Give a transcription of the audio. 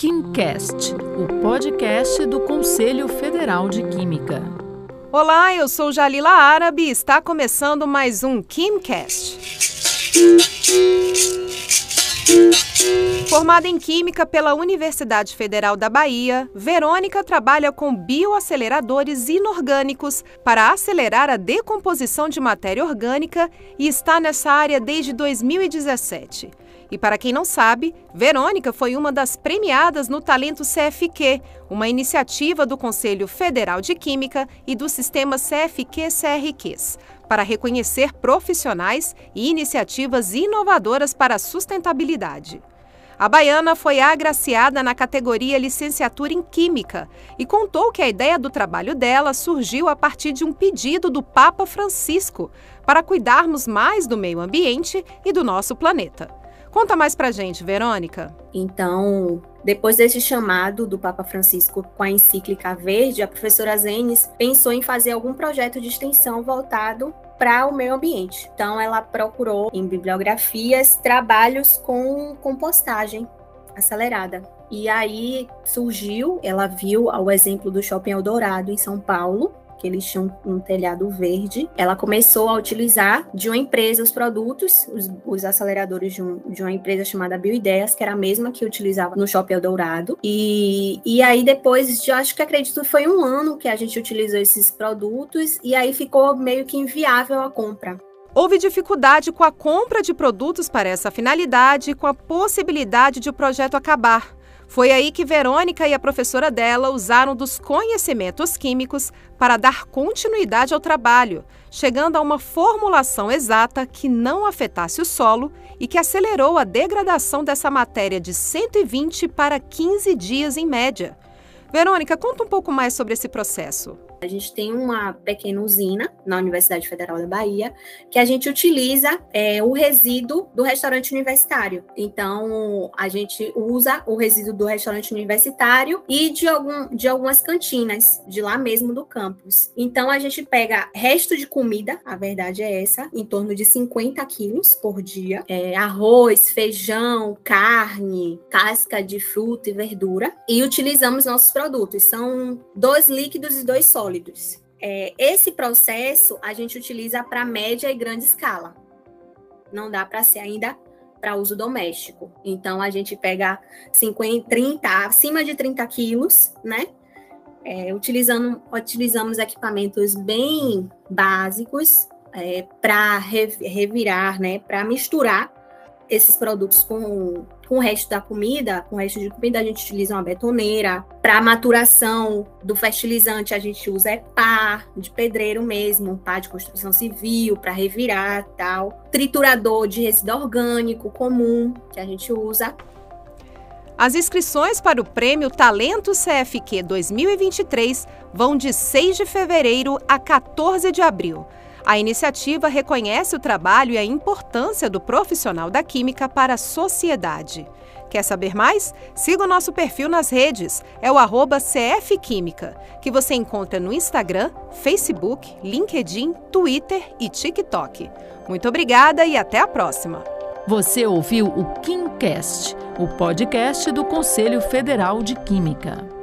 KimCast, o podcast do Conselho Federal de Química. Olá, eu sou Jalila Árabe e está começando mais um KimCast. Formada em Química pela Universidade Federal da Bahia, Verônica trabalha com bioaceleradores inorgânicos para acelerar a decomposição de matéria orgânica e está nessa área desde 2017. E para quem não sabe, Verônica foi uma das premiadas no Talento CFQ, uma iniciativa do Conselho Federal de Química e do sistema CFQ-CRQs, para reconhecer profissionais e iniciativas inovadoras para a sustentabilidade. A baiana foi agraciada na categoria Licenciatura em Química e contou que a ideia do trabalho dela surgiu a partir de um pedido do Papa Francisco para cuidarmos mais do meio ambiente e do nosso planeta. Conta mais pra gente, Verônica. Então, depois desse chamado do Papa Francisco com a encíclica Verde, a professora Zenes pensou em fazer algum projeto de extensão voltado para o meio ambiente. Então, ela procurou em bibliografias trabalhos com compostagem acelerada. E aí surgiu, ela viu o exemplo do Shopping Eldorado em São Paulo, que eles tinham um telhado verde. Ela começou a utilizar de uma empresa os produtos, os, os aceleradores de, um, de, uma empresa chamada Bioideias, que era a mesma que utilizava no Shopping Eldorado. E, e aí depois, de, acho que acredito foi um ano que a gente utilizou esses produtos e aí ficou meio que inviável a compra. Houve dificuldade com a compra de produtos para essa finalidade e com a possibilidade de o projeto acabar. Foi aí que Verônica e a professora dela usaram dos conhecimentos químicos para dar continuidade ao trabalho, chegando a uma formulação exata que não afetasse o solo e que acelerou a degradação dessa matéria de 120 para 15 dias em média. Verônica, conta um pouco mais sobre esse processo. A gente tem uma pequena usina na Universidade Federal da Bahia que a gente utiliza é, o resíduo do restaurante universitário. Então, a gente usa o resíduo do restaurante universitário e de, algum, de algumas cantinas de lá mesmo do campus. Então, a gente pega resto de comida, a verdade é essa, em torno de 50 quilos por dia: é, arroz, feijão, carne, casca de fruta e verdura, e utilizamos nossos produtos. São dois líquidos e dois sólidos sólidos. É, esse processo a gente utiliza para média e grande escala. Não dá para ser ainda para uso doméstico. Então a gente pega 50, 30, acima de 30 quilos, né? É, utilizando, utilizamos equipamentos bem básicos é, para revirar, né? Para misturar esses produtos com, com o resto da comida, com o resto de comida, a gente utiliza uma betoneira. Para maturação do fertilizante, a gente usa é pá de pedreiro mesmo, pá de construção civil, para revirar tal. Triturador de resíduo orgânico comum, que a gente usa. As inscrições para o Prêmio Talento CFQ 2023 vão de 6 de fevereiro a 14 de abril. A iniciativa reconhece o trabalho e a importância do profissional da química para a sociedade. Quer saber mais? Siga o nosso perfil nas redes, é o arroba CFQuímica, que você encontra no Instagram, Facebook, LinkedIn, Twitter e TikTok. Muito obrigada e até a próxima! Você ouviu o KimCast, o podcast do Conselho Federal de Química.